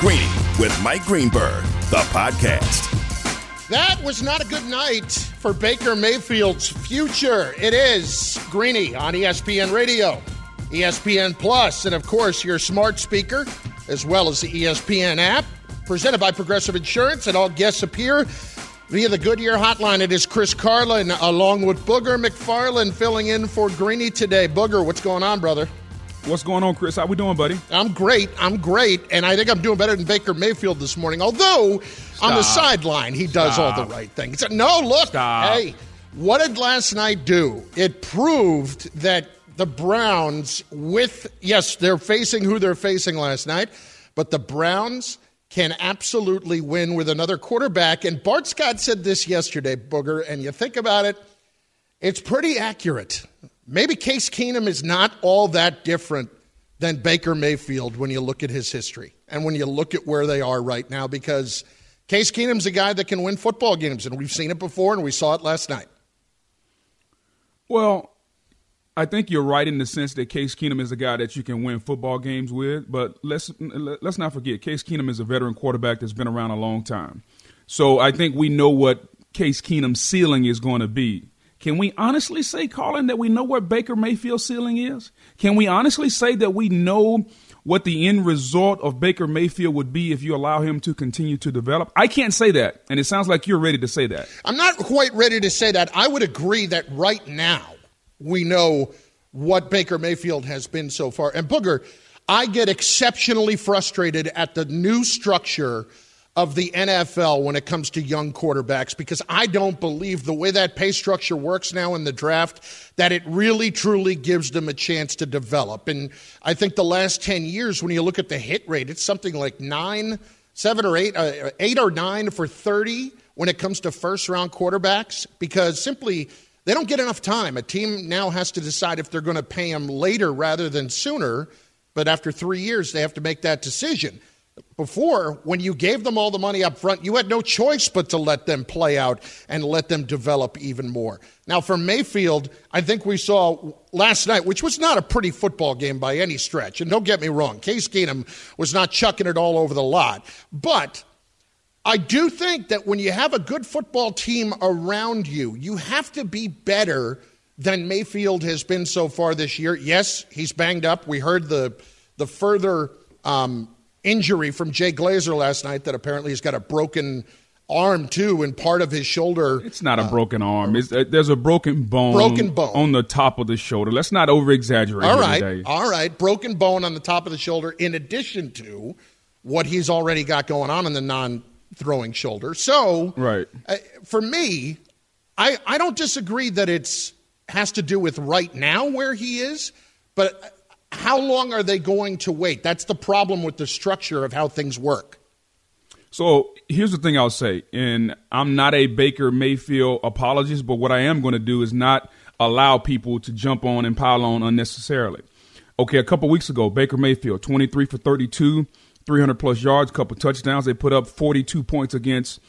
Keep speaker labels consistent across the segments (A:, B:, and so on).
A: Greeny with Mike Greenberg, the podcast.
B: That was not a good night for Baker Mayfield's future. It is Greeny on ESPN Radio, ESPN Plus, and of course your smart speaker, as well as the ESPN app. Presented by Progressive Insurance, and all guests appear via the Goodyear hotline. It is Chris Carlin along with Booger McFarland filling in for Greeny today. Booger, what's going on, brother?
C: What's going on, Chris? How we doing, buddy?
B: I'm great. I'm great, and I think I'm doing better than Baker Mayfield this morning. Although Stop. on the sideline he does Stop. all the right things. No, look, Stop. hey, what did last night do? It proved that the Browns, with yes, they're facing who they're facing last night, but the Browns can absolutely win with another quarterback. And Bart Scott said this yesterday, Booger, and you think about it, it's pretty accurate. Maybe Case Keenum is not all that different than Baker Mayfield when you look at his history and when you look at where they are right now because Case Keenum's a guy that can win football games, and we've seen it before, and we saw it last night.
C: Well, I think you're right in the sense that Case Keenum is a guy that you can win football games with, but let's let's not forget Case Keenum is a veteran quarterback that's been around a long time. So I think we know what Case Keenum's ceiling is going to be. Can we honestly say, Carlin, that we know what Baker Mayfield's ceiling is? Can we honestly say that we know what the end result of Baker Mayfield would be if you allow him to continue to develop? I can't say that, and it sounds like you're ready to say that.
B: I'm not quite ready to say that. I would agree that right now we know what Baker Mayfield has been so far. And Booger, I get exceptionally frustrated at the new structure of the NFL when it comes to young quarterbacks because I don't believe the way that pay structure works now in the draft that it really truly gives them a chance to develop. And I think the last 10 years, when you look at the hit rate, it's something like nine, seven or eight, uh, eight or nine for 30 when it comes to first round quarterbacks because simply they don't get enough time. A team now has to decide if they're going to pay them later rather than sooner. But after three years, they have to make that decision. Before, when you gave them all the money up front, you had no choice but to let them play out and let them develop even more. Now, for Mayfield, I think we saw last night, which was not a pretty football game by any stretch. And don't get me wrong, Case Keenum was not chucking it all over the lot. But I do think that when you have a good football team around you, you have to be better than Mayfield has been so far this year. Yes, he's banged up. We heard the the further um, injury from Jay Glazer last night that apparently he's got a broken arm too and part of his shoulder.
C: It's not a uh, broken arm. It's, uh, there's a broken bone,
B: broken bone
C: on the top of the shoulder. Let's not over exaggerate.
B: All right, all right. Broken bone on the top of the shoulder, in addition to what he's already got going on in the non-throwing shoulder. So,
C: right.
B: Uh, for me, I I don't disagree that it's has to do with right now where he is, but how long are they going to wait? That's the problem with the structure of how things work.
C: So here's the thing I'll say, and I'm not a Baker Mayfield apologist, but what I am going to do is not allow people to jump on and pile on unnecessarily. Okay, a couple weeks ago, Baker Mayfield, 23 for 32, 300 plus yards, couple touchdowns. They put up 42 points against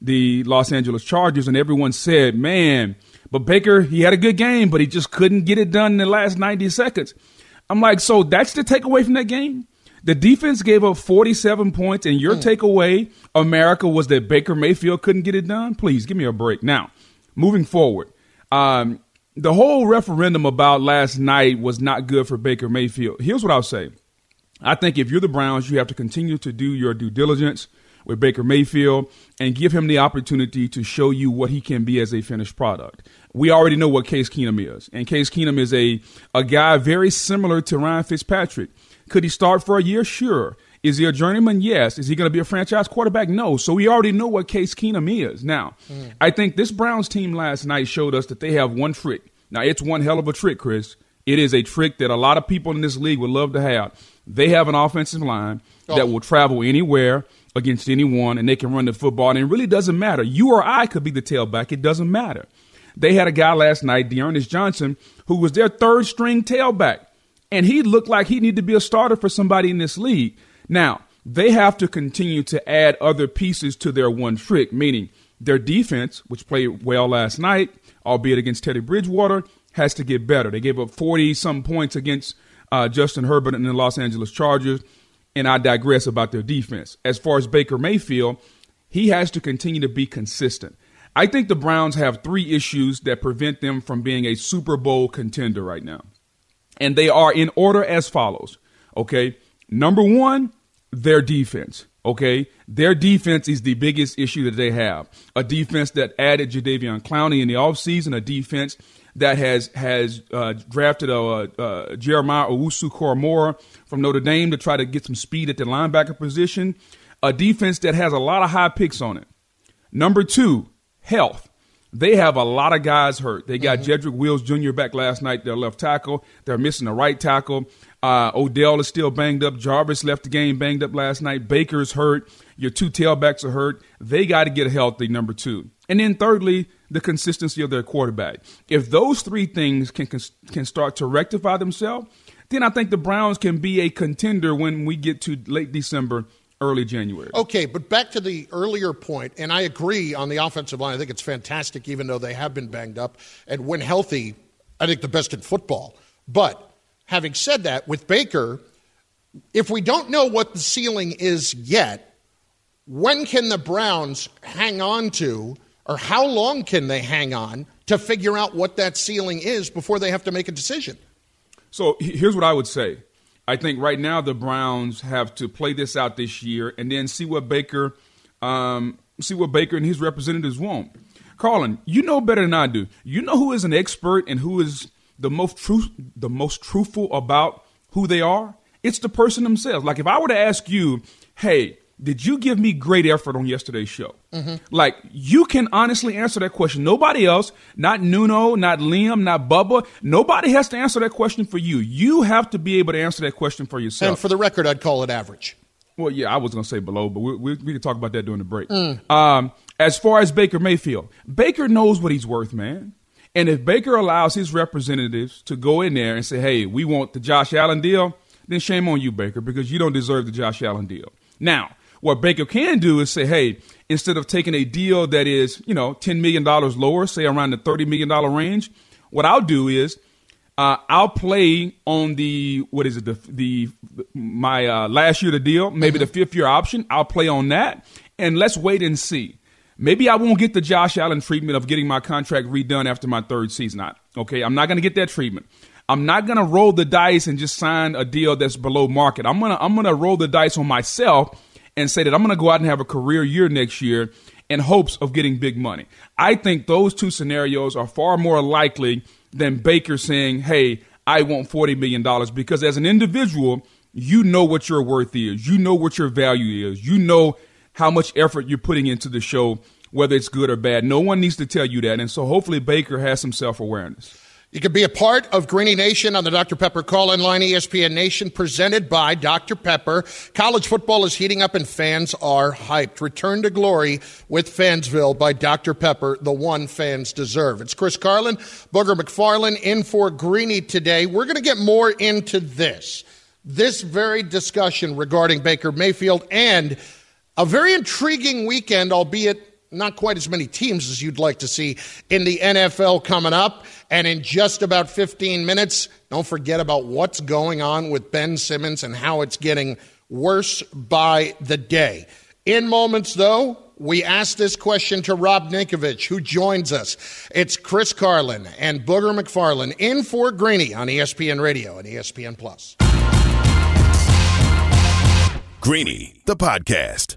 C: the Los Angeles Chargers, and everyone said, man, but Baker, he had a good game, but he just couldn't get it done in the last 90 seconds. I'm like, so that's the takeaway from that game? The defense gave up 47 points, and your mm. takeaway, America, was that Baker Mayfield couldn't get it done? Please give me a break. Now, moving forward, um, the whole referendum about last night was not good for Baker Mayfield. Here's what I'll say I think if you're the Browns, you have to continue to do your due diligence with Baker Mayfield and give him the opportunity to show you what he can be as a finished product. We already know what Case Keenum is, and Case Keenum is a, a guy very similar to Ryan Fitzpatrick. Could he start for a year? Sure. Is he a journeyman? Yes. Is he going to be a franchise quarterback? No. So we already know what Case Keenum is. Now, mm. I think this Browns team last night showed us that they have one trick. Now, it's one hell of a trick, Chris. It is a trick that a lot of people in this league would love to have. They have an offensive line oh. that will travel anywhere against anyone and they can run the football. And it really doesn't matter. You or I could be the tailback. It doesn't matter. They had a guy last night, D'Ernest Johnson, who was their third string tailback. And he looked like he needed to be a starter for somebody in this league. Now, they have to continue to add other pieces to their one trick, meaning their defense, which played well last night, albeit against Teddy Bridgewater, has to get better. They gave up 40 some points against uh, Justin Herbert and the Los Angeles Chargers and I digress about their defense. As far as Baker Mayfield, he has to continue to be consistent. I think the Browns have three issues that prevent them from being a Super Bowl contender right now. And they are in order as follows. Okay. Number one, their defense. Okay. Their defense is the biggest issue that they have. A defense that added Jadeveon Clowney in the offseason, a defense that has has uh, drafted a, Jeremiah Owusu-Koramoah from Notre Dame to try to get some speed at the linebacker position. A defense that has a lot of high picks on it. Number two, health. They have a lot of guys hurt. They got mm-hmm. Jedrick Wills Jr. back last night, their left tackle. They're missing a right tackle. Uh, Odell is still banged up. Jarvis left the game banged up last night. Baker's hurt. Your two tailbacks are hurt. They got to get healthy, number two. And then thirdly, the consistency of their quarterback. If those three things can can start to rectify themselves, then I think the Browns can be a contender when we get to late December, early January.
B: Okay, but back to the earlier point, and I agree on the offensive line. I think it's fantastic, even though they have been banged up. And when healthy, I think the best in football. But having said that, with Baker, if we don't know what the ceiling is yet, when can the Browns hang on to or how long can they hang on to figure out what that ceiling is before they have to make a decision?
C: So here's what I would say. I think right now the Browns have to play this out this year and then see what Baker, um, see what Baker and his representatives want. Carlin, you know better than I do. You know who is an expert and who is the most truth, the most truthful about who they are. It's the person themselves. Like if I were to ask you, hey, did you give me great effort on yesterday's show? Mm-hmm. Like, you can honestly answer that question. Nobody else, not Nuno, not Liam, not Bubba, nobody has to answer that question for you. You have to be able to answer that question for yourself.
B: And for the record, I'd call it average.
C: Well, yeah, I was going to say below, but we, we, we, can talk about that during the break. Mm. Um, as far as Baker Mayfield, Baker knows what he's worth, man. And if Baker allows his representatives to go in there and say, hey, we want the Josh Allen deal, then shame on you, Baker, because you don't deserve the Josh Allen deal. Now, what Baker can do is say, hey, instead of taking a deal that is, you know, $10 million lower, say around the $30 million range, what I'll do is uh, I'll play on the, what is it, the, the my uh, last year of the deal, maybe mm-hmm. the fifth year option. I'll play on that and let's wait and see. Maybe I won't get the Josh Allen treatment of getting my contract redone after my third season. I, okay, I'm not going to get that treatment. I'm not going to roll the dice and just sign a deal that's below market. I'm going to I'm going to roll the dice on myself and say that I'm going to go out and have a career year next year in hopes of getting big money. I think those two scenarios are far more likely than Baker saying, hey, I want $40 million because as an individual, you know what your worth is. You know what your value is. You know how much effort you're putting into the show, whether it's good or bad. No one needs to tell you that. And so hopefully Baker has some self awareness.
B: You can be a part of Greeny Nation on the Dr. Pepper call in line, ESPN Nation, presented by Dr. Pepper. College football is heating up and fans are hyped. Return to glory with Fansville by Dr. Pepper, the one fans deserve. It's Chris Carlin, Booger McFarland in for Greeny today. We're going to get more into this, this very discussion regarding Baker Mayfield and a very intriguing weekend, albeit not quite as many teams as you'd like to see in the NFL coming up. And in just about 15 minutes, don't forget about what's going on with Ben Simmons and how it's getting worse by the day. In moments, though, we ask this question to Rob Ninkovich, who joins us. It's Chris Carlin and Booger McFarland in for Greeny on ESPN Radio and ESPN Plus.
A: Greeny, the podcast.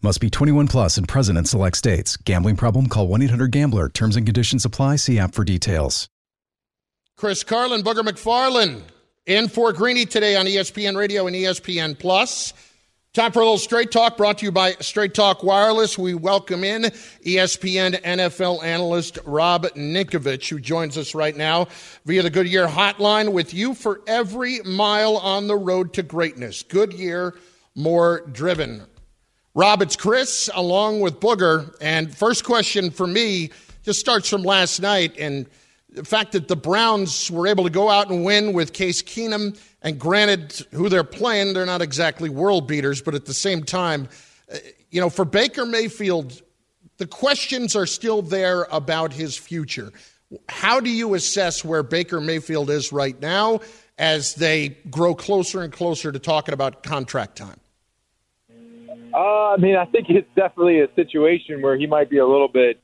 D: Must be 21 plus and present in select states. Gambling problem? Call 1 800 GAMBLER. Terms and conditions apply. See app for details.
B: Chris Carlin, Booger McFarland in for Greeny today on ESPN Radio and ESPN Plus. Time for a little straight talk brought to you by Straight Talk Wireless. We welcome in ESPN NFL analyst Rob Ninkovich, who joins us right now via the Goodyear hotline with you for every mile on the road to greatness. Goodyear, more driven. Rob, it's Chris along with Booger. And first question for me just starts from last night and the fact that the Browns were able to go out and win with Case Keenum and granted, who they're playing, they're not exactly world beaters, but at the same time, uh, you know, for Baker Mayfield, the questions are still there about his future. How do you assess where Baker Mayfield is right now as they grow closer and closer to talking about contract time?
E: Uh, I mean, I think it's definitely a situation where he might be a little bit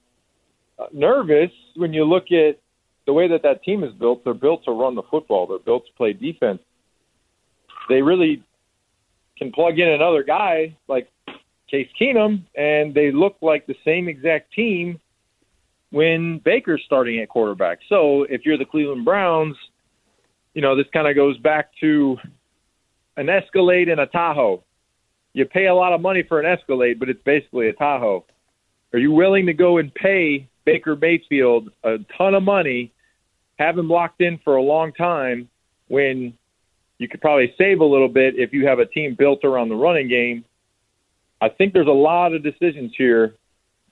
E: uh, nervous when you look at the way that that team is built. They're built to run the football. They're built to play defense they really can plug in another guy like Case Keenum, and they look like the same exact team when Baker's starting at quarterback. So if you're the Cleveland Browns, you know, this kind of goes back to an Escalade and a Tahoe. You pay a lot of money for an Escalade, but it's basically a Tahoe. Are you willing to go and pay Baker Mayfield a ton of money, have him locked in for a long time when you could probably save a little bit if you have a team built around the running game. I think there's a lot of decisions here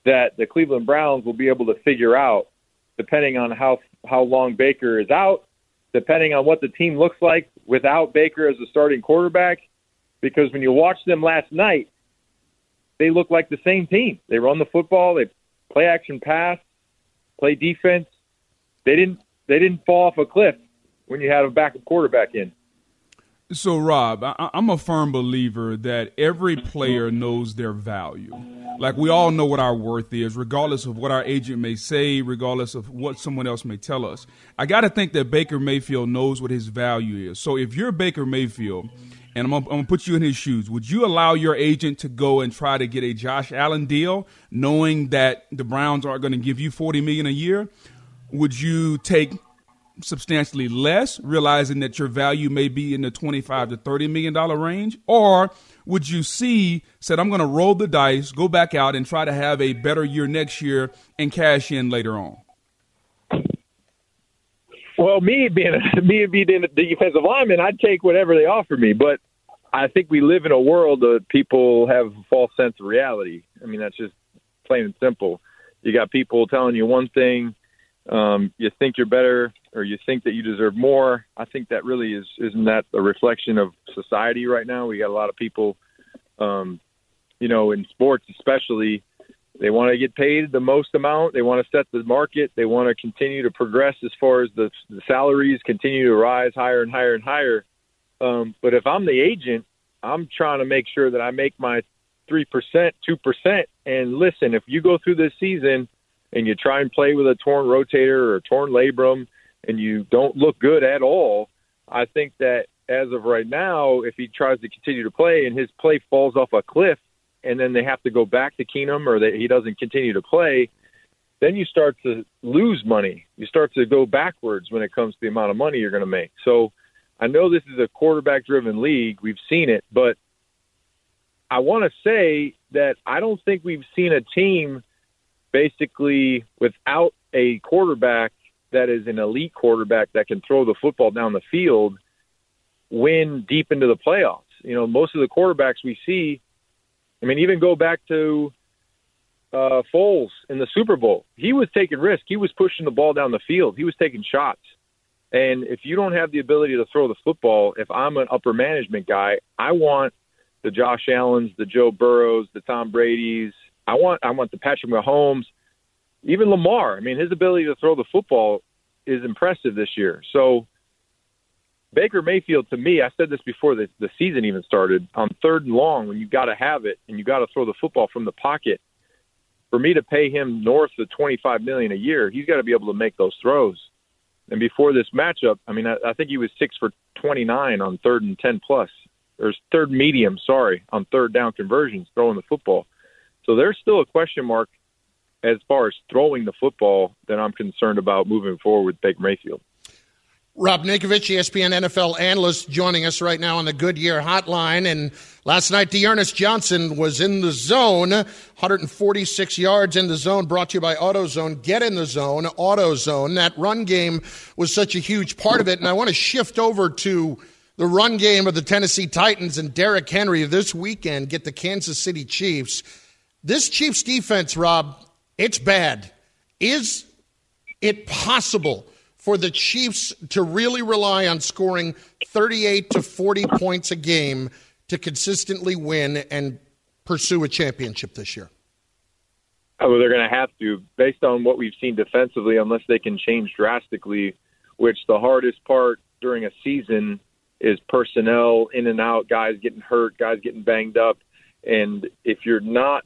E: that the Cleveland Browns will be able to figure out depending on how how long Baker is out, depending on what the team looks like without Baker as a starting quarterback because when you watch them last night, they look like the same team. They run the football, they play action pass, play defense. They didn't they didn't fall off a cliff when you had a backup quarterback in.
C: So, Rob, I, am a firm believer that every player knows their value. Like we all know what our worth is, regardless of what our agent may say, regardless of what someone else may tell us. I got to think that Baker Mayfield knows what his value is. So, if you're Baker Mayfield, and I'm gonna, put you in his shoes, would you allow your agent to go and try to get a Josh Allen deal, knowing that the Browns are going to give you 40 million a year? Would you take substantially less, realizing that your value may be in the 25 to 30 million dollar range? Or would you see said I'm going to roll the dice, go back out and try to have a better year next year and cash in later on?
E: Well, me being me being a defensive lineman, I'd take whatever they offer me, but I think we live in a world that people have a false sense of reality. I mean, that's just plain and simple. You got people telling you one thing, um, you think you're better or you think that you deserve more. I think that really is isn't that a reflection of society right now? We got a lot of people, um, you know, in sports especially, they want to get paid the most amount. They want to set the market. They want to continue to progress as far as the, the salaries continue to rise higher and higher and higher. Um, but if I'm the agent, I'm trying to make sure that I make my three percent, two percent. And listen, if you go through this season and you try and play with a torn rotator or torn labrum and you don't look good at all, I think that as of right now, if he tries to continue to play and his play falls off a cliff and then they have to go back to Keenum or that he doesn't continue to play, then you start to lose money. You start to go backwards when it comes to the amount of money you're going to make. So I know this is a quarterback driven league. We've seen it, but I want to say that I don't think we've seen a team basically without a quarterback that is an elite quarterback that can throw the football down the field win deep into the playoffs. You know, most of the quarterbacks we see, I mean, even go back to uh, Foles in the Super Bowl. He was taking risks. He was pushing the ball down the field. He was taking shots. And if you don't have the ability to throw the football, if I'm an upper management guy, I want the Josh Allens, the Joe Burrows, the Tom Brady's, I want I want the Patrick Mahomes, even Lamar. I mean, his ability to throw the football is impressive this year. So Baker Mayfield, to me, I said this before the, the season even started. On third and long, when you got to have it and you got to throw the football from the pocket, for me to pay him north of twenty five million a year, he's got to be able to make those throws. And before this matchup, I mean, I, I think he was six for twenty nine on third and ten plus. There's third medium, sorry, on third down conversions throwing the football. So there's still a question mark as far as throwing the football that I'm concerned about moving forward with Baker Mayfield.
B: Rob Ninkovich, ESPN NFL analyst, joining us right now on the Goodyear Hotline. And last night, D'Ernest Johnson was in the zone, 146 yards in the zone, brought to you by AutoZone. Get in the zone, AutoZone. That run game was such a huge part of it. And I want to shift over to the run game of the Tennessee Titans and Derrick Henry this weekend get the Kansas City Chiefs. This Chiefs defense, Rob, it's bad. Is it possible? For the Chiefs to really rely on scoring 38 to 40 points a game to consistently win and pursue a championship this year?
E: Oh, they're going to have to, based on what we've seen defensively, unless they can change drastically, which the hardest part during a season is personnel in and out, guys getting hurt, guys getting banged up. And if you're not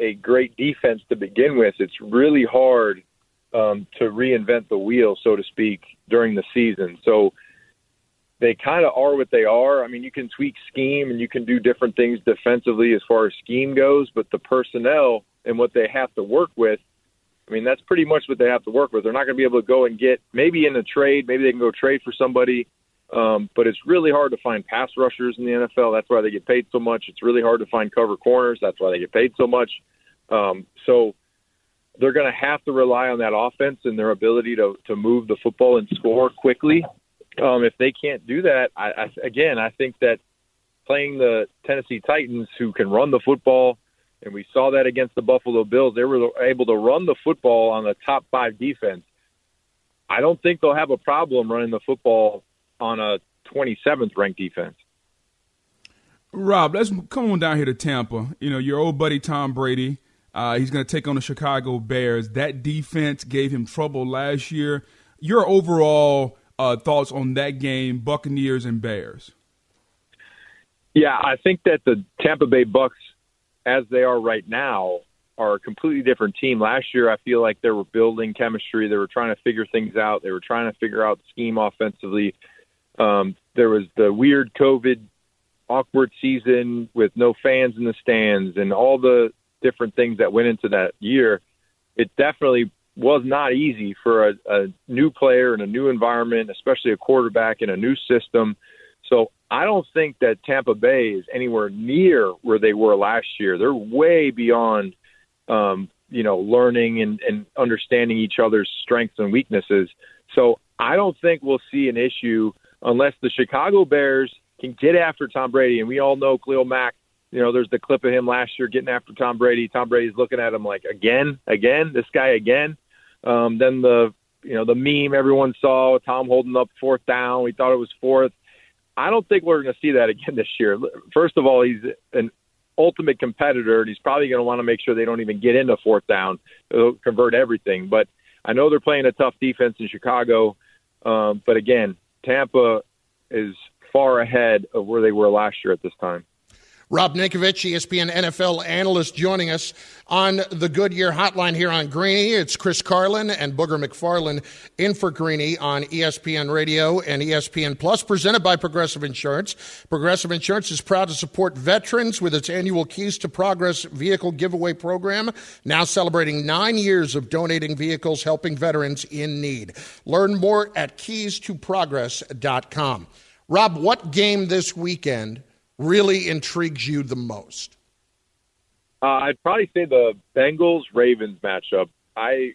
E: a great defense to begin with, it's really hard um, to reinvent the wheel, so to speak, during the season. So they kind of are what they are. I mean, you can tweak scheme and you can do different things defensively as far as scheme goes, but the personnel and what they have to work with, I mean, that's pretty much what they have to work with. They're not going to be able to go and get maybe in a trade, maybe they can go trade for somebody. Um, but it's really hard to find pass rushers in the NFL. That's why they get paid so much. It's really hard to find cover corners. That's why they get paid so much. Um, so they're going to have to rely on that offense and their ability to to move the football and score quickly. Um, if they can't do that, I, I, again, I think that playing the Tennessee Titans, who can run the football, and we saw that against the Buffalo Bills, they were able to run the football on the top five defense. I don't think they'll have a problem running the football on a 27th ranked defense.
C: Rob, let's come on down here to Tampa. You know, your old buddy Tom Brady uh, he's going to take on the Chicago Bears. That defense gave him trouble last year. Your overall uh, thoughts on that game, Buccaneers and Bears?
E: Yeah, I think that the Tampa Bay Bucks, as they are right now, are a completely different team. Last year, I feel like they were building chemistry. They were trying to figure things out. They were trying to figure out scheme offensively. Um, there was the weird COVID awkward season with no fans in the stands and all the different things that went into that year, it definitely was not easy for a, a new player in a new environment, especially a quarterback in a new system. So I don't think that Tampa Bay is anywhere near where they were last year. They're way beyond, um, you know, learning and, and understanding each other's strengths and weaknesses. So I don't think we'll see an issue unless the Chicago Bears can get after Tom Brady. And we all know Khalil Mack you know, there's the clip of him last year getting after Tom Brady. Tom Brady's looking at him like, again, again, this guy again. Um, then the, you know, the meme everyone saw, Tom holding up fourth down. We thought it was fourth. I don't think we're going to see that again this year. First of all, he's an ultimate competitor, and he's probably going to want to make sure they don't even get into fourth down, He'll convert everything. But I know they're playing a tough defense in Chicago. Um, but again, Tampa is far ahead of where they were last year at this time.
B: Rob Ninkovich, ESPN NFL analyst, joining us on the Goodyear Hotline here on Greeny. It's Chris Carlin and Booger McFarland in for Greeny on ESPN Radio and ESPN Plus, presented by Progressive Insurance. Progressive Insurance is proud to support veterans with its annual Keys to Progress vehicle giveaway program, now celebrating nine years of donating vehicles helping veterans in need. Learn more at keystoprogress.com. Rob, what game this weekend? Really intrigues you the most?
E: Uh, I'd probably say the Bengals Ravens matchup. I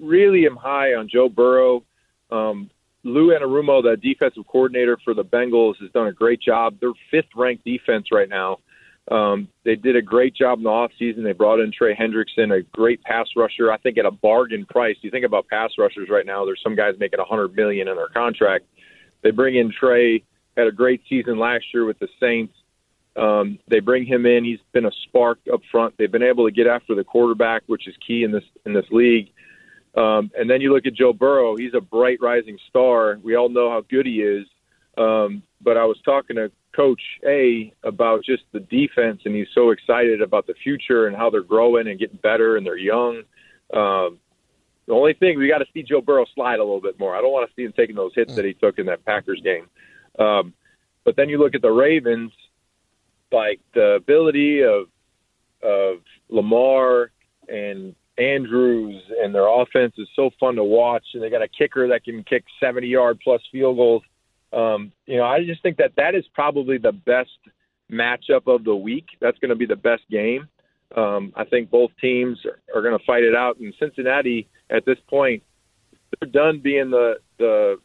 E: really am high on Joe Burrow. Um, Lou Anarumo, the defensive coordinator for the Bengals, has done a great job. They're fifth ranked defense right now. Um, they did a great job in the offseason. They brought in Trey Hendrickson, a great pass rusher. I think at a bargain price. You think about pass rushers right now. There's some guys making a hundred million in their contract. They bring in Trey. Had a great season last year with the Saints. Um, they bring him in. He's been a spark up front. They've been able to get after the quarterback, which is key in this in this league. Um, and then you look at Joe Burrow. He's a bright rising star. We all know how good he is. Um, but I was talking to Coach A about just the defense, and he's so excited about the future and how they're growing and getting better, and they're young. Um, the only thing we got to see Joe Burrow slide a little bit more. I don't want to see him taking those hits that he took in that Packers game. Um, but then you look at the Ravens like the ability of of Lamar and Andrews, and their offense is so fun to watch. And they got a kicker that can kick 70 yard plus field goals. Um, you know, I just think that that is probably the best matchup of the week. That's going to be the best game. Um, I think both teams are going to fight it out. And Cincinnati, at this point, they're done being the the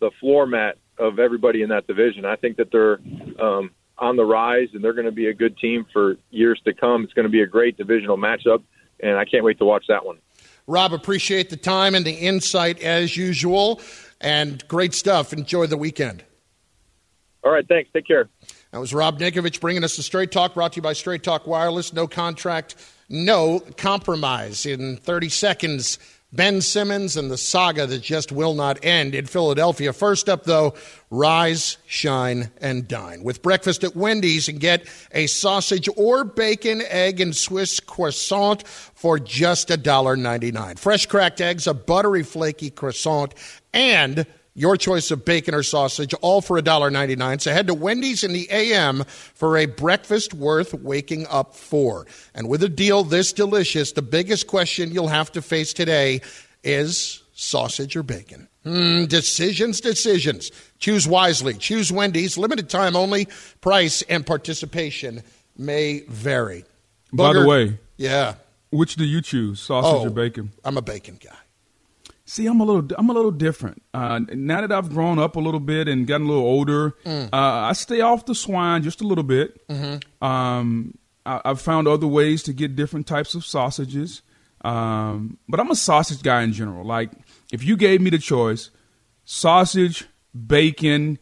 E: the floor mat of everybody in that division. I think that they're um, on the rise, and they're going to be a good team for years to come. It's going to be a great divisional matchup, and I can't wait to watch that one.
B: Rob, appreciate the time and the insight as usual, and great stuff. Enjoy the weekend.
E: All right, thanks. Take care.
B: That was Rob Ninkovich bringing us the Straight Talk, brought to you by Straight Talk Wireless. No contract, no compromise. In 30 seconds, Ben Simmons and the saga that just will not end in Philadelphia. First up, though, rise, shine, and dine. With breakfast at Wendy's and get a sausage or bacon, egg, and Swiss croissant for just $1.99. Fresh cracked eggs, a buttery, flaky croissant, and your choice of bacon or sausage, all for $1.99. So head to Wendy's in the AM for a breakfast worth waking up for. And with a deal this delicious, the biggest question you'll have to face today is sausage or bacon. Hmm, decisions, decisions. Choose wisely. Choose Wendy's. Limited time only. Price and participation may vary.
C: By the way,
B: yeah.
C: Which do you choose, sausage
B: Oh.
C: or bacon?
B: I'm a bacon guy.
C: See, I'm a little, I'm a little different. Uh, now that I've grown up a little bit and gotten a little older, uh, I stay off the swine just a little bit. Um, I, I've found other ways to get different types of sausages. Um, but I'm a sausage guy in general. Like, if you gave me the choice, sausage, bacon,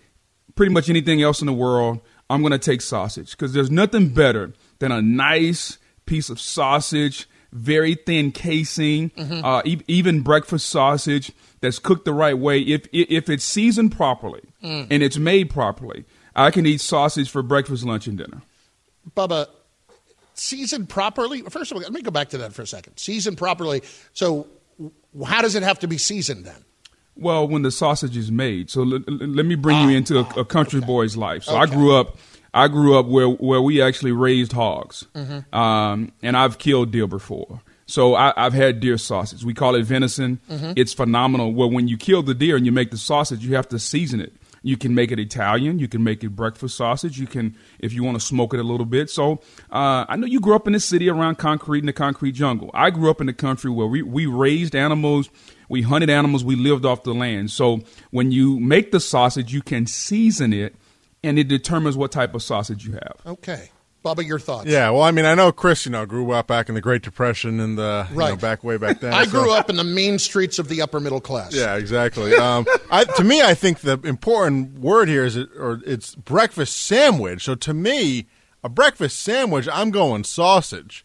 C: pretty much anything else in the world, I'm going to take sausage because there's nothing better than a nice piece of sausage, very thin casing, mm-hmm. uh, e- even breakfast sausage that's cooked the right way. If if it's seasoned properly mm. and it's made properly, I can eat sausage for breakfast, lunch, and dinner.
B: Bubba, seasoned properly? First of all, let me go back to that for a second. Seasoned properly. So, how does it have to be seasoned then?
C: Well, when the sausage is made, so l- l- let me bring you ah. into a, a country boy's life. So I grew up, I grew up where where we actually raised hogs, um, and I've killed deer before. So I, I've had deer sausage. We call it venison. It's phenomenal. Well, when you kill the deer and you make the sausage, you have to season it. You can make it Italian. You can make it breakfast sausage. You can, if you want to smoke it a little bit. So uh, I know you grew up in the city around concrete in the concrete jungle. I grew up in the country where we, we raised animals, we hunted animals, we lived off the land. So when you make the sausage, you can season it, and it determines what type of sausage you have.
B: Okay. Bubba, your thoughts?
F: Yeah, well, I mean, I know Chris, you know, grew up back in the Great Depression and the you know, back way back then.
B: I
F: so-
B: grew up in the mean streets of the upper middle class.
F: Yeah, exactly. Um, I, to me, I think the important word here is it, or it's breakfast sandwich. So to me, a breakfast sandwich, I'm going sausage.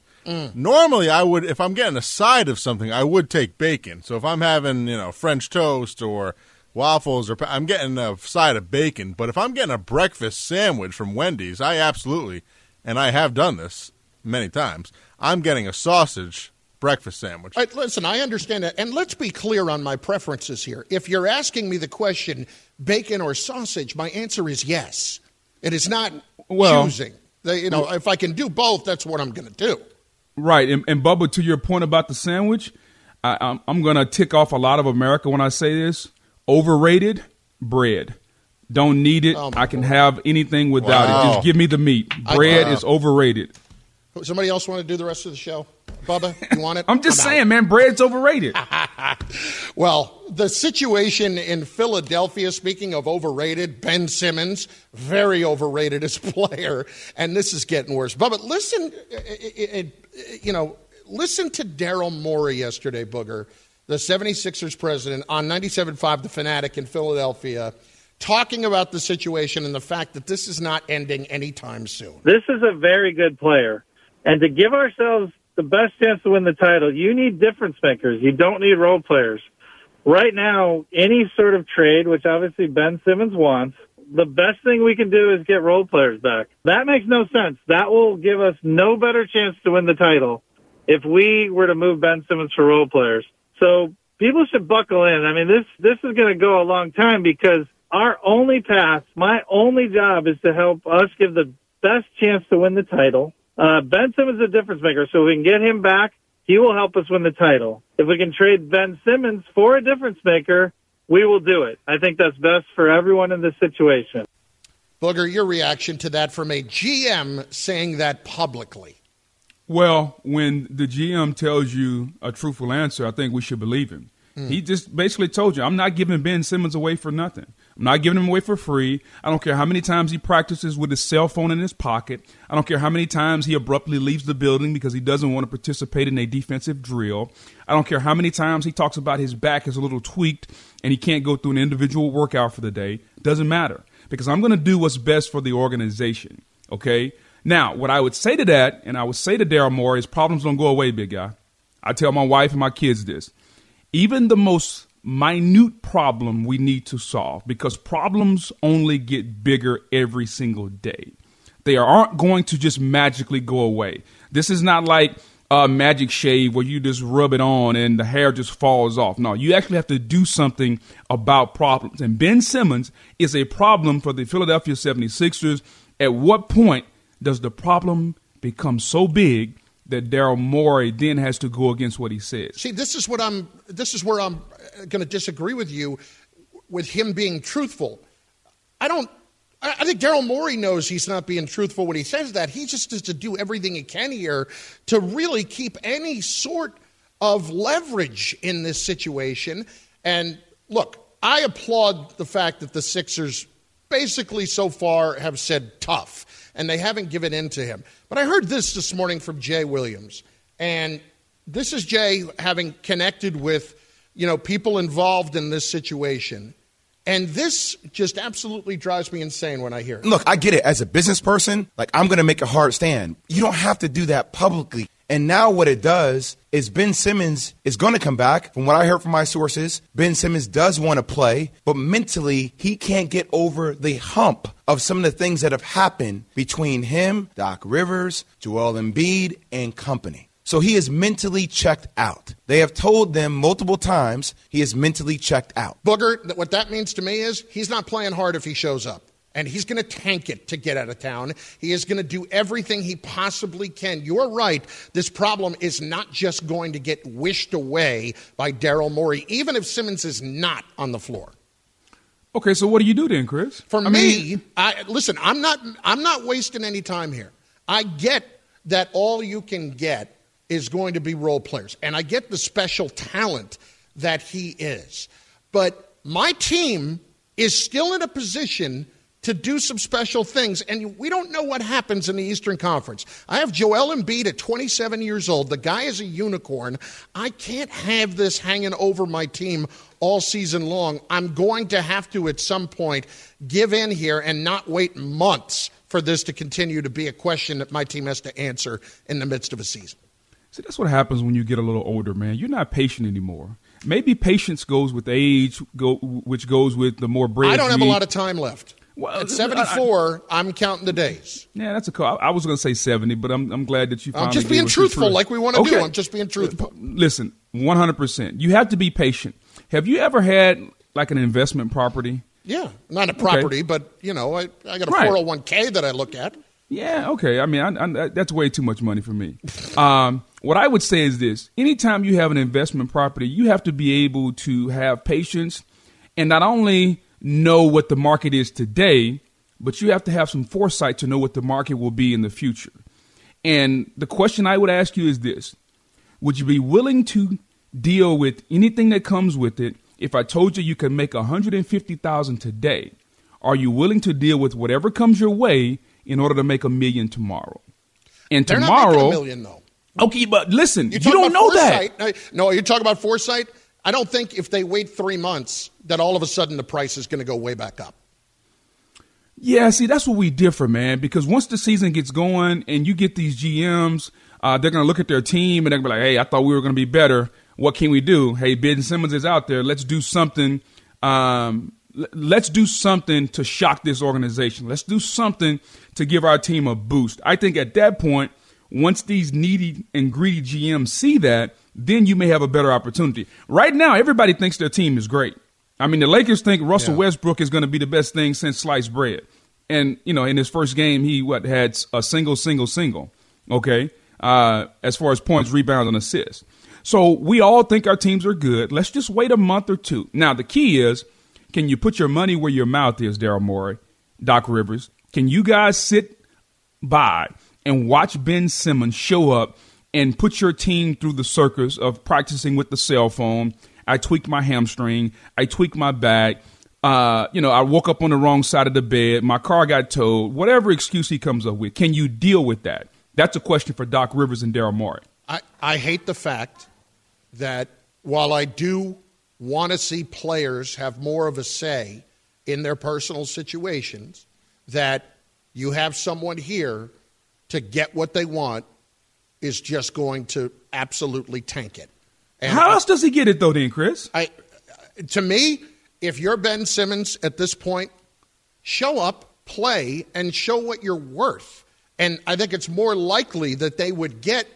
F: Normally, I would if I'm getting a side of something, I would take bacon. So if I'm having you know French toast or waffles or I'm getting a side of bacon. But if I'm getting a breakfast sandwich from Wendy's, I absolutely and I have done this many times. I'm getting a sausage breakfast sandwich.
B: All right, listen, I understand that. And let's be clear on my preferences here. If you're asking me the question, bacon or sausage, my answer is yes. It is not
C: Well-
B: choosing. They- you know, if I can do both, that's what I'm going to do.
C: Right, and, and Bubba, to your point about the sandwich, I, I'm, I'm going to tick off a lot of America when I say this. Overrated bread. Don't need it.
B: Oh,
C: I can have anything without
F: Wow.
C: it. Just give me the meat.
B: I-
C: Bread is overrated.
B: Somebody else want to do the rest of the show? Bubba, you want it?
C: I'm just
B: out.
C: saying, man, bread's overrated.
B: Well, the situation in Philadelphia, speaking of overrated, Ben Simmons, very overrated as a player, and this is getting worse. But, listen, uh, uh, uh, you know, listen to Daryl Morey yesterday, Booger, the 76ers president, on 97.5 The Fanatic in Philadelphia, talking about the situation and the fact that this is not ending anytime soon.
G: This is a very good player. And to give ourselves the best chance to win the title, you need difference makers. You don't need role players. Right now, any sort of trade, which obviously Ben Simmons wants, the best thing we can do is get role players back. That makes no sense. That will give us no better chance to win the title if we were to move Ben Simmons for role players. So people should buckle in. I mean, this, this is going to go a long time because our only path, my only job is to help us give the best chance to win the title. Uh, Ben Simmons is a difference maker, so if we can get him back, he will help us win the title. If we can trade Ben Simmons for a difference maker, we will do it. I think that's best for everyone in this situation.
B: Booger, your reaction to that from a GM saying that publicly?
C: Well, when the GM tells you a truthful answer, I think we should believe him. Mm. He just basically told you, I'm not giving Ben Simmons away for nothing. I'm not giving him away for free. I don't care how many times he practices with his cell phone in his pocket. I don't care how many times he abruptly leaves the building because he doesn't want to participate in a defensive drill. I don't care how many times he talks about his back is a little tweaked and he can't go through an individual workout for the day. Doesn't matter because I'm going to do what's best for the organization. Okay. Now, what I would say to that, and I would say to Daryl Morey, is problems don't go away, big guy. I tell my wife and my kids this. Even the most minute problem we need to solve because problems only get bigger every single day. They aren't going to just magically go away. This is not like a magic shave where you just rub it on and the hair just falls off. No, you actually have to do something about problems. And Ben Simmons is a problem for the Philadelphia 76ers. At what point does the problem become so big that Daryl Morey then has to go against what he says.
B: See, this is what I'm. This is where I'm going to disagree with you, with him being truthful. I don't. I think Daryl Morey knows he's not being truthful when he says that. He just has to do everything he can here to really keep any sort of leverage in this situation. And look, I applaud the fact that the Sixers basically so far have said tough, and they haven't given in to him. But I heard this this morning from Jay Williams, and this is Jay having connected with you know people involved in this situation. And this just absolutely drives me insane when I hear it.
H: Look, I get it. As a business person, like I'm going to make a hard stand. You don't have to do that publicly. And now what it does is Ben Simmons is going to come back. From what I heard from my sources, Ben Simmons does want to play, but mentally he can't get over the hump of some of the things that have happened between him, Doc Rivers, Joel Embiid, and company. So he is mentally checked out. They have told them multiple times he is mentally checked out.
B: Booger, what that means to me is he's not playing hard if he shows up and he's going to tank it to get out of town. He is going to do everything he possibly can. You're right. This problem is not just going to get wished away by Daryl Morey, even if Simmons is not on the floor.
C: Okay, so what do you do then, Chris?
B: For I me, mean, I, listen, I'm not, I'm not wasting any time here. I get that all you can get is going to be role players, and I get the special talent that he is. But my team is still in a position to do some special things. And we don't know what happens in the Eastern Conference. I have Joel Embiid at 27 years old. The guy is a unicorn. I can't have this hanging over my team all season long. I'm going to have to, at some point, give in here and not wait months for this to continue to be a question that my team has to answer in the midst of a season.
C: See, that's what happens when you get a little older, man. You're not patient anymore. Maybe patience goes with age, go, which goes with the more bread.
B: I don't have a lot of time left. Well, At 74, I, am counting the days.
C: Yeah, that's a cool. I, I was going to say 70, but I'm, I'm glad that you
B: I'm just being truthful like we want to okay. do. I'm just being truthful.
C: Listen, 100%. You have to be patient. Have you ever had like an investment property?
B: Yeah, not a property, okay. but you know, I, I got a right. 401k that I look at.
C: Yeah, okay. I mean, I, I, that's way too much money for me. Um, what I would say is this: anytime you have an investment property, you have to be able to have patience, and not only know what the market is today, but you have to have some foresight to know what the market will be in the future. And the question I would ask you is this Would you be willing to deal with anything that comes with it if I told you you can make 150000 today? Are you willing to deal with whatever comes your way in order to make a million tomorrow? And
B: They're
C: tomorrow,
B: a million though.
C: Okay, but listen, you don't know
B: foresight. that. No, you're talking about foresight. I don't think if they wait three months that all of a sudden the price is going to go way back up.
C: Yeah, see, that's what we differ, man. Because once the season gets going and you get these GMs, uh, they're going to look at their team and they're going to be like, hey, I thought we were going to be better. What can we do? Hey, Ben Simmons is out there. Let's do something. Um, let's do something to shock this organization. Let's do something to give our team a boost. I think at that point, once these needy and greedy GMs see that, then you may have a better opportunity. Right now, everybody thinks their team is great. I mean, the Lakers think Russell yeah. Westbrook is going to be the best thing since sliced bread. And, you know, in his first game, he what had a single, single, single. Okay. uh, as far as points, rebounds, and assists. So we all think our teams are good. Let's just wait a month or two. Now the key is, can you put your money where your mouth is, Daryl Morey, Doc Rivers? Can you guys sit by and watch Ben Simmons show up and put your team through the circus of practicing with the cell phone? I tweaked my hamstring. I tweaked my back. Uh, you know, I woke up on the wrong side of the bed. My car got towed. Whatever excuse he comes up with, can you deal with that? That's a question for Doc Rivers and Daryl Morey.
B: I, I hate the fact that while I do want to see players have more of a say in their personal situations, that you have someone here to get what they want is just going to absolutely tank it.
C: And How else does he get it though, then, Chris?
B: I, uh, to me, if you're Ben Simmons at this point, show up, play, and show what you're worth. And I think it's more likely that they would get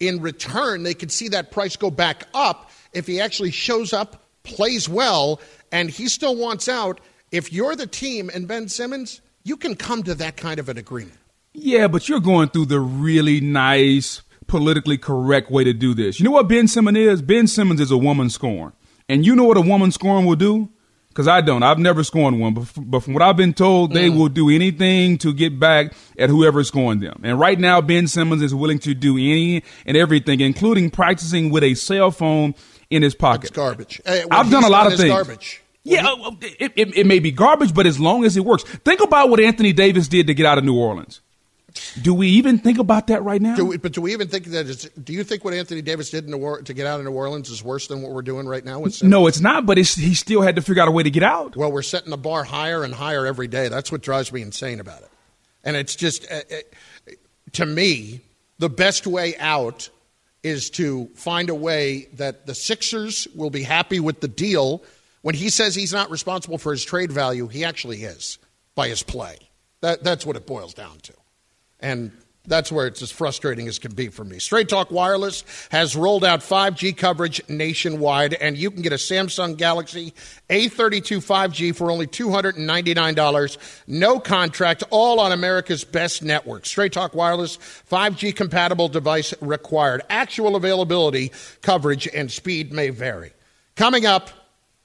B: in return, they could see that price go back up if he actually shows up, plays well, and he still wants out. If you're the team and Ben Simmons, you can come to that kind of an agreement.
C: Yeah, but you're going through the really nice, politically correct way to do this. You know what Ben Simmons is? Ben Simmons is a woman scorn. And you know what a woman scorn will do? Because I don't. I've never scorned one. But, but from what I've been told, they mm. will do anything to get back at whoever scorned them. And right now, Ben Simmons is willing to do any and everything, including practicing with a cell phone in his pocket.
B: It's garbage.
C: I've done a lot of things.
B: Garbage.
C: Yeah, uh, it, it, it may be garbage, but as long as it works. Think about what Anthony Davis did to get out of New Orleans. Do we even think about that right now?
B: Do we, but do we even think that? It's, do you think what Anthony Davis did in New, to get out of New Orleans is worse than what we're doing right now?
C: No, it's not. But it's, he still had to figure out a way to get out.
B: Well, we're setting the bar higher and higher every day. That's what drives me insane about it. And it's just, uh, uh, to me, the best way out is to find a way that the Sixers will be happy with the deal. When he says he's not responsible for his trade value, he actually is by his play. That, that's what it boils down to. And that's where it's as frustrating as can be for me. Straight Talk Wireless has rolled out 5G coverage nationwide, and you can get a Samsung Galaxy A32 5G for only $299. No contract, all on America's best network. Straight Talk Wireless, 5G compatible device required. Actual availability, coverage, and speed may vary. Coming up,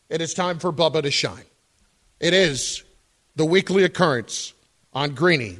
B: it is time for Bubba to shine. It is the weekly occurrence on Greeny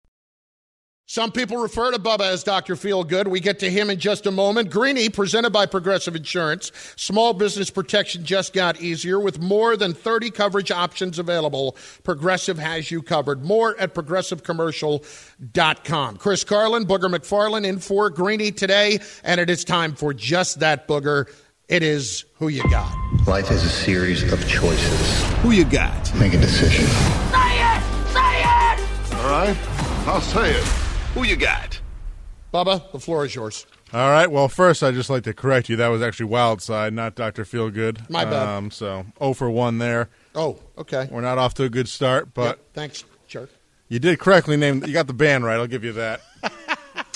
B: Some people refer to Bubba as Dr. Feelgood. We get to him in just a moment. Greeny, presented by Progressive Insurance. Small business protection just got easier with more than 30 coverage options available. Progressive has you covered. More at progressivecommercial.com. Chris Carlin, Booger McFarland in for Greeny today, and it is time for just that, Booger. It is who you got.
I: Life is a series of choices.
A: Who you got?
I: Make a decision.
J: Say it! Say it!
K: All right, I'll say it.
A: Who you got?
B: Bubba, the floor is yours.
F: All right. Well, first, I'd just like to correct you. That was actually Wild Side, not Dr. Feelgood.
B: My bad. Um,
F: so, 0 for 1 there.
B: Oh, okay.
F: We're not off to a good start, but.
B: Yep, thanks, jerk.
F: You did correctly name. You got the band right. I'll give you that.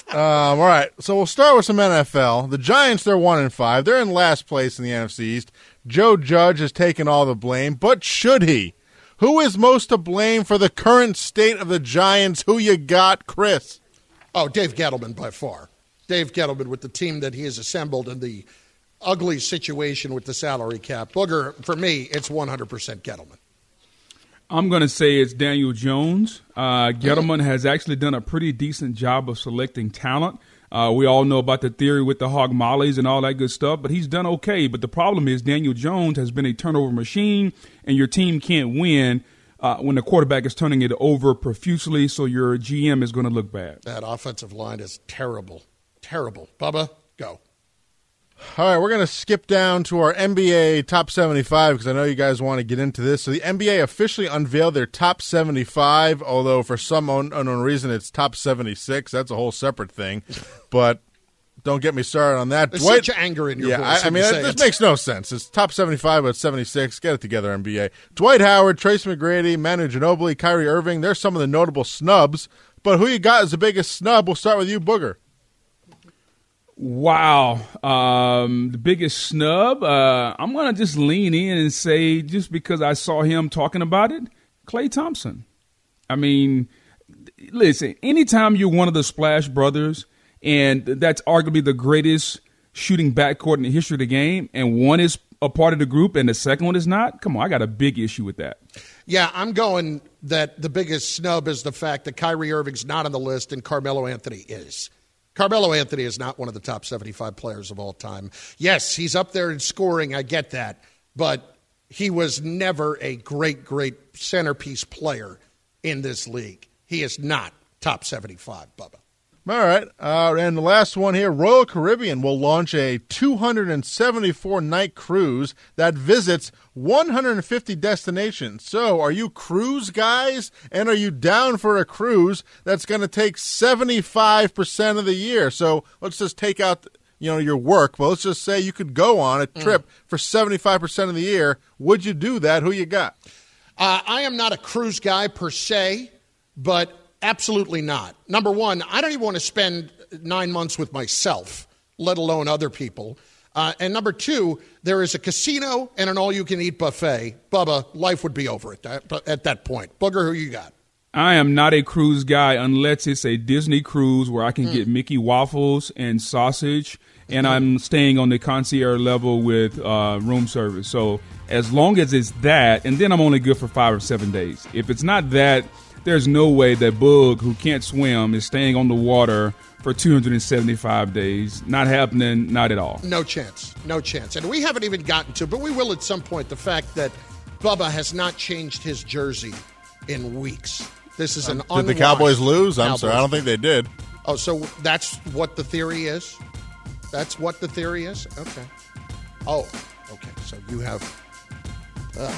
F: um, all right. So we'll start with some NFL. The Giants, they're one and five. They're in last place in the NFC East. Joe Judge has taken all the blame, but should he? Who is most to blame for the current state of the Giants? Who you got, Chris?
B: Oh, Dave Gettleman by far. Dave Gettleman with the team that he has assembled and the ugly situation with the salary cap. Booger, for me, it's 100% Gettleman.
C: I'm going to say it's Daniel Jones. Uh, Gettleman has actually done a pretty decent job of selecting talent. Uh, we all know about the theory with the hog mollies and all that good stuff, but he's done okay. But the problem is Daniel Jones has been a turnover machine, and your team can't win uh, when the quarterback is turning it over profusely, so your GM is going to look bad.
B: That offensive line is terrible. Terrible. Bubba, go.
F: All right, we're going to skip down to our NBA top 75 because I know you guys want to get into this. So the NBA officially unveiled their top 75, although for some unknown reason it's top 76. That's a whole separate thing. But don't get me started on that.
B: There's
F: Dwight,
B: such anger in your
F: yeah,
B: voice
F: I, I mean, that- this
B: it.
F: makes no sense. It's top 75, but 76. Get it together, NBA. Dwight Howard, Tracy McGrady, Manu Ginobili, Kyrie Irving. There's some of the notable snubs. But who you got as the biggest snub? We'll start with you, Booger.
C: Wow. Um, the biggest snub, uh, I'm going to just lean in and say, just because I saw him talking about it, Klay Thompson. I mean, listen, anytime you're one of the Splash Brothers, and that's arguably the greatest shooting backcourt in the history of the game, and one is a part of the group and the second one is not, come on, I got a big issue with that.
B: Yeah, I'm going that the biggest snub is the fact that Kyrie Irving's not on the list and Carmelo Anthony is. Carmelo Anthony is not one of the top 75 players of all time. Yes, he's up there in scoring, I get that, but he was never a great, great centerpiece player in this league. He is not top 75, Bubba.
F: All right. Uh, and the last one here Royal Caribbean will launch a 274 night cruise that visits 150 destinations. So, are you cruise guys? And are you down for a cruise that's going to take 75% of the year? So, let's just take out. You know your work, but let's just say you could go on a trip for seventy five percent of the year. Would you do that? Who you got?
B: Uh, I am not a cruise guy per se, but absolutely not. Number one, I don't even want to spend nine months with myself, let alone other people. Uh, and number two, there is a casino and an all you can eat buffet. Bubba, life would be over at that, at that point. Booger, who you got?
C: I am not a cruise guy unless it's a Disney cruise where I can
B: Hmm.
C: get Mickey waffles and sausage, and I'm staying on the concierge level with uh, room service. So as long as it's that, and then I'm only good for five or seven days. If it's not that, there's no way that Bug, who can't swim, is staying on the water for 275 days. Not happening, not at all.
B: No chance. No chance. And we haven't even gotten to, but we will at some point, the fact that Bubba has not changed his jersey in weeks. This is an
F: Did the Cowboys lose? I'm sorry, I don't think they did.
B: Oh, so that's what the theory is? That's what the theory is? Okay. Oh, okay. So you have uh,